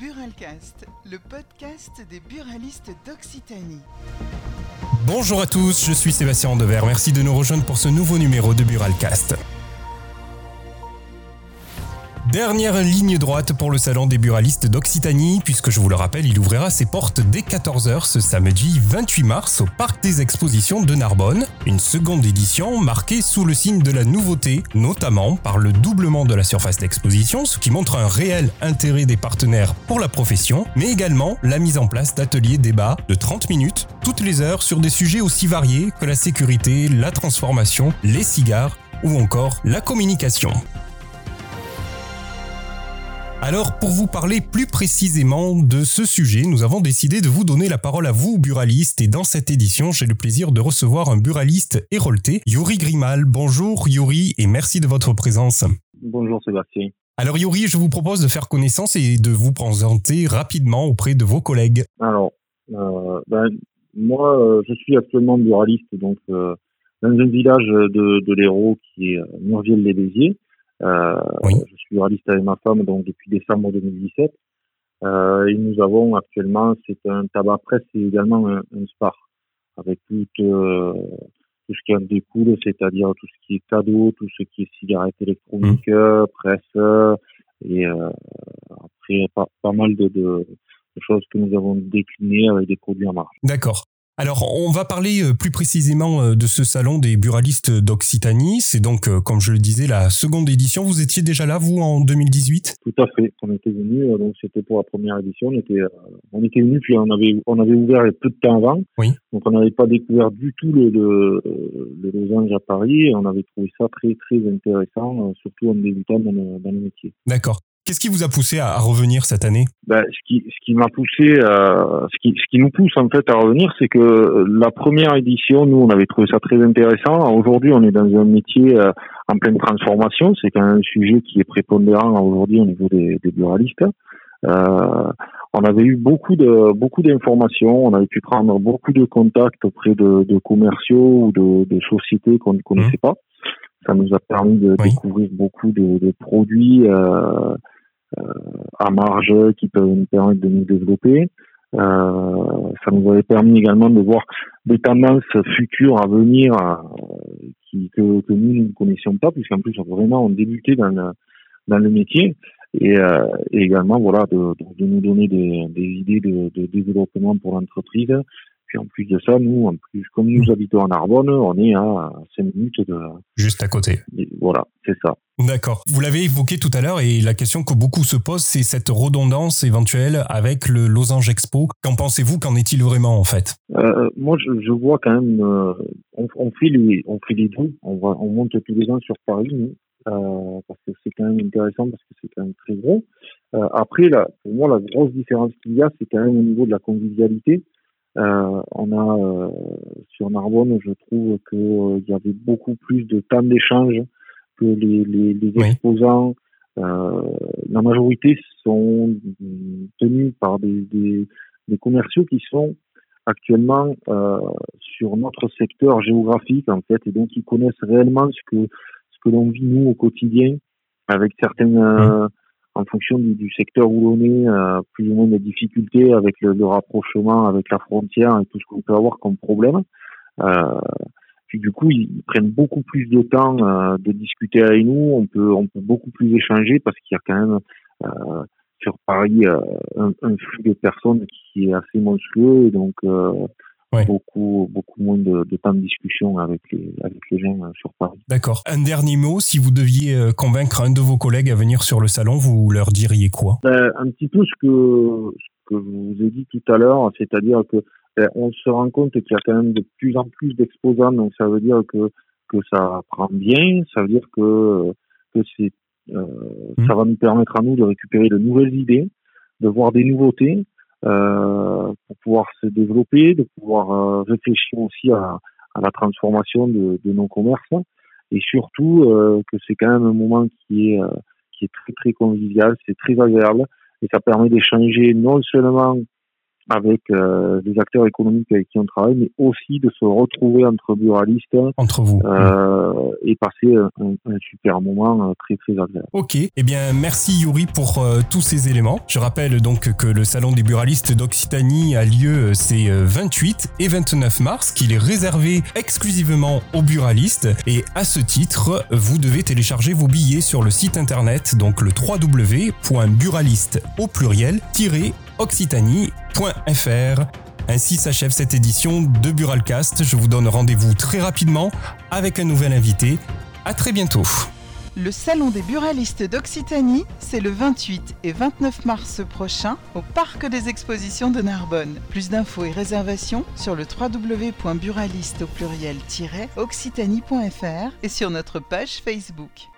Buralcast, le podcast des buralistes d'Occitanie. Bonjour à tous, je suis Sébastien Dever. Merci de nous rejoindre pour ce nouveau numéro de Buralcast. Dernière ligne droite pour le salon des buralistes d'Occitanie, puisque je vous le rappelle, il ouvrira ses portes dès 14h ce samedi 28 mars au Parc des Expositions de Narbonne. Une seconde édition marquée sous le signe de la nouveauté, notamment par le doublement de la surface d'exposition, ce qui montre un réel intérêt des partenaires pour la profession, mais également la mise en place d'ateliers débats de 30 minutes, toutes les heures, sur des sujets aussi variés que la sécurité, la transformation, les cigares ou encore la communication. Alors, pour vous parler plus précisément de ce sujet, nous avons décidé de vous donner la parole à vous, buralistes, et dans cette édition, j'ai le plaisir de recevoir un buraliste hérolté, Yuri Grimal. Bonjour Yuri, et merci de votre présence. Bonjour Sébastien. Alors Yuri, je vous propose de faire connaissance et de vous présenter rapidement auprès de vos collègues. Alors, euh, ben, moi, euh, je suis actuellement buraliste donc euh, dans un village de, de l'Hérault qui est Murville-les-Béziers. Euh, je suis buraliste avec ma femme donc depuis décembre 2017. Euh, et nous avons actuellement, c'est un tabac presse et également un, un spar avec tout, euh, tout ce qui en découle, c'est-à-dire tout ce qui est cadeau, tout ce qui est cigarettes électroniques, mmh. presse et après pas, pas mal de, de, de choses que nous avons déclinées avec des produits en marche. D'accord. Alors, on va parler euh, plus précisément euh, de ce salon des buralistes d'Occitanie. C'est donc, euh, comme je le disais, la seconde édition. Vous étiez déjà là, vous, en 2018 Tout à fait. On était venu, donc c'était pour la première édition. On était, on était venu, puis on avait, on avait ouvert peu de temps avant. Oui. Donc, on n'avait pas découvert du tout le, le, le losange à Paris. On avait trouvé ça très, très intéressant, surtout en débutant dans le, dans le métier. D'accord. Qu'est-ce qui vous a poussé à revenir cette année? Ben, Ce qui, ce qui m'a poussé, euh, ce, qui, ce qui nous pousse en fait à revenir, c'est que la première édition, nous, on avait trouvé ça très intéressant. Aujourd'hui, on est dans un métier euh, en pleine transformation. C'est quand même un sujet qui est prépondérant aujourd'hui au niveau des, des buralistes. Euh, on avait eu beaucoup de beaucoup d'informations. On avait pu prendre beaucoup de contacts auprès de, de commerciaux ou de, de sociétés qu'on ne connaissait mmh. pas. Ça nous a permis de oui. découvrir beaucoup de, de produits. Euh, à marge qui peuvent nous permettre de nous développer. Euh, ça nous avait permis également de voir des tendances futures à venir euh, qui, que, que, nous ne connaissions pas, puisqu'en plus vraiment on débutait dans le, dans le métier. Et, euh, et également voilà de, de, nous donner des, des idées de, de développement pour l'entreprise puis en plus de ça, nous, en plus, comme nous habitons en Narbonne, on est à 5 minutes de. Juste à côté. Voilà, c'est ça. D'accord. Vous l'avez évoqué tout à l'heure et la question que beaucoup se posent, c'est cette redondance éventuelle avec le Losange Expo. Qu'en pensez-vous? Qu'en est-il vraiment en fait? Euh, Moi, je, je, vois quand même. Euh, on, on, fait les, on fait les deux. On, va, on monte tous les ans sur Paris, nous, euh, parce que c'est quand même intéressant, parce que c'est quand même très gros. Euh, après, là, pour moi, la grosse différence qu'il y a, c'est quand même au niveau de la convivialité. Euh, on a euh, sur Narbonne, je trouve qu'il euh, y avait beaucoup plus de temps d'échange que les, les, les exposants. Euh, la majorité sont tenus par des, des, des commerciaux qui sont actuellement sur notre secteur géographique en fait, et donc ils connaissent réellement ce que ce que l'on vit nous au quotidien avec certaines mmh en fonction du, secteur où l'on est, euh, plus ou moins des difficultés avec le, rapprochement avec la frontière et tout ce qu'on peut avoir comme problème. Euh, puis du coup, ils prennent beaucoup plus de temps euh, de discuter avec nous. On peut, beaucoup plus échanger parce qu'il y a quand même sur Paris un, un, flux de personnes qui est assez monstrueux. Et donc, Ouais. beaucoup beaucoup moins de, de, temps de discussion avec les avec les gens euh, sur Paris. D'accord. Un dernier mot, si vous deviez euh, convaincre un de vos collègues à venir sur le salon, vous leur diriez quoi? Ben, Un petit peu ce que ce que je vous ai dit tout à l'heure, c'est-à-dire que ben, on se rend compte qu'il y a quand même de plus en plus d'exposants, donc ça veut dire que que ça prend bien, ça veut dire que que c'est euh, mmh. ça va nous permettre à nous de récupérer de nouvelles idées, de voir des nouveautés euh, pour pouvoir se développer, de pouvoir euh, réfléchir aussi à, à, la transformation de, de, nos commerces. Et surtout euh, que c'est quand même un moment qui est qui est très très convivial, c'est très agréable. Et ça permet d'échanger non seulement avec euh, des acteurs économiques avec qui on travaille, mais aussi de se retrouver entre buralistes. Entre vous. Euh, et passer un, un, super moment très très agréable. Ok, eh bien merci Yuri pour tous ces éléments. Je rappelle donc que le salon des buralistes d'Occitanie a lieu ces 28 et 29 mars, qu'il est réservé exclusivement aux buralistes et à ce titre, vous devez télécharger vos billets sur le site internet donc le www.buraliste au pluriel occitanie.fr. Ainsi s'achève cette édition de Buralcast. Je vous donne rendez-vous très rapidement avec un nouvel invité. À très bientôt. Le Salon des buralistes d'Occitanie, c'est le 28 et 29 mars prochain au Parc des Expositions de Narbonne. Plus d'infos et réservations sur le www.buraliste au pluriel-occitanie.fr et sur notre page Facebook.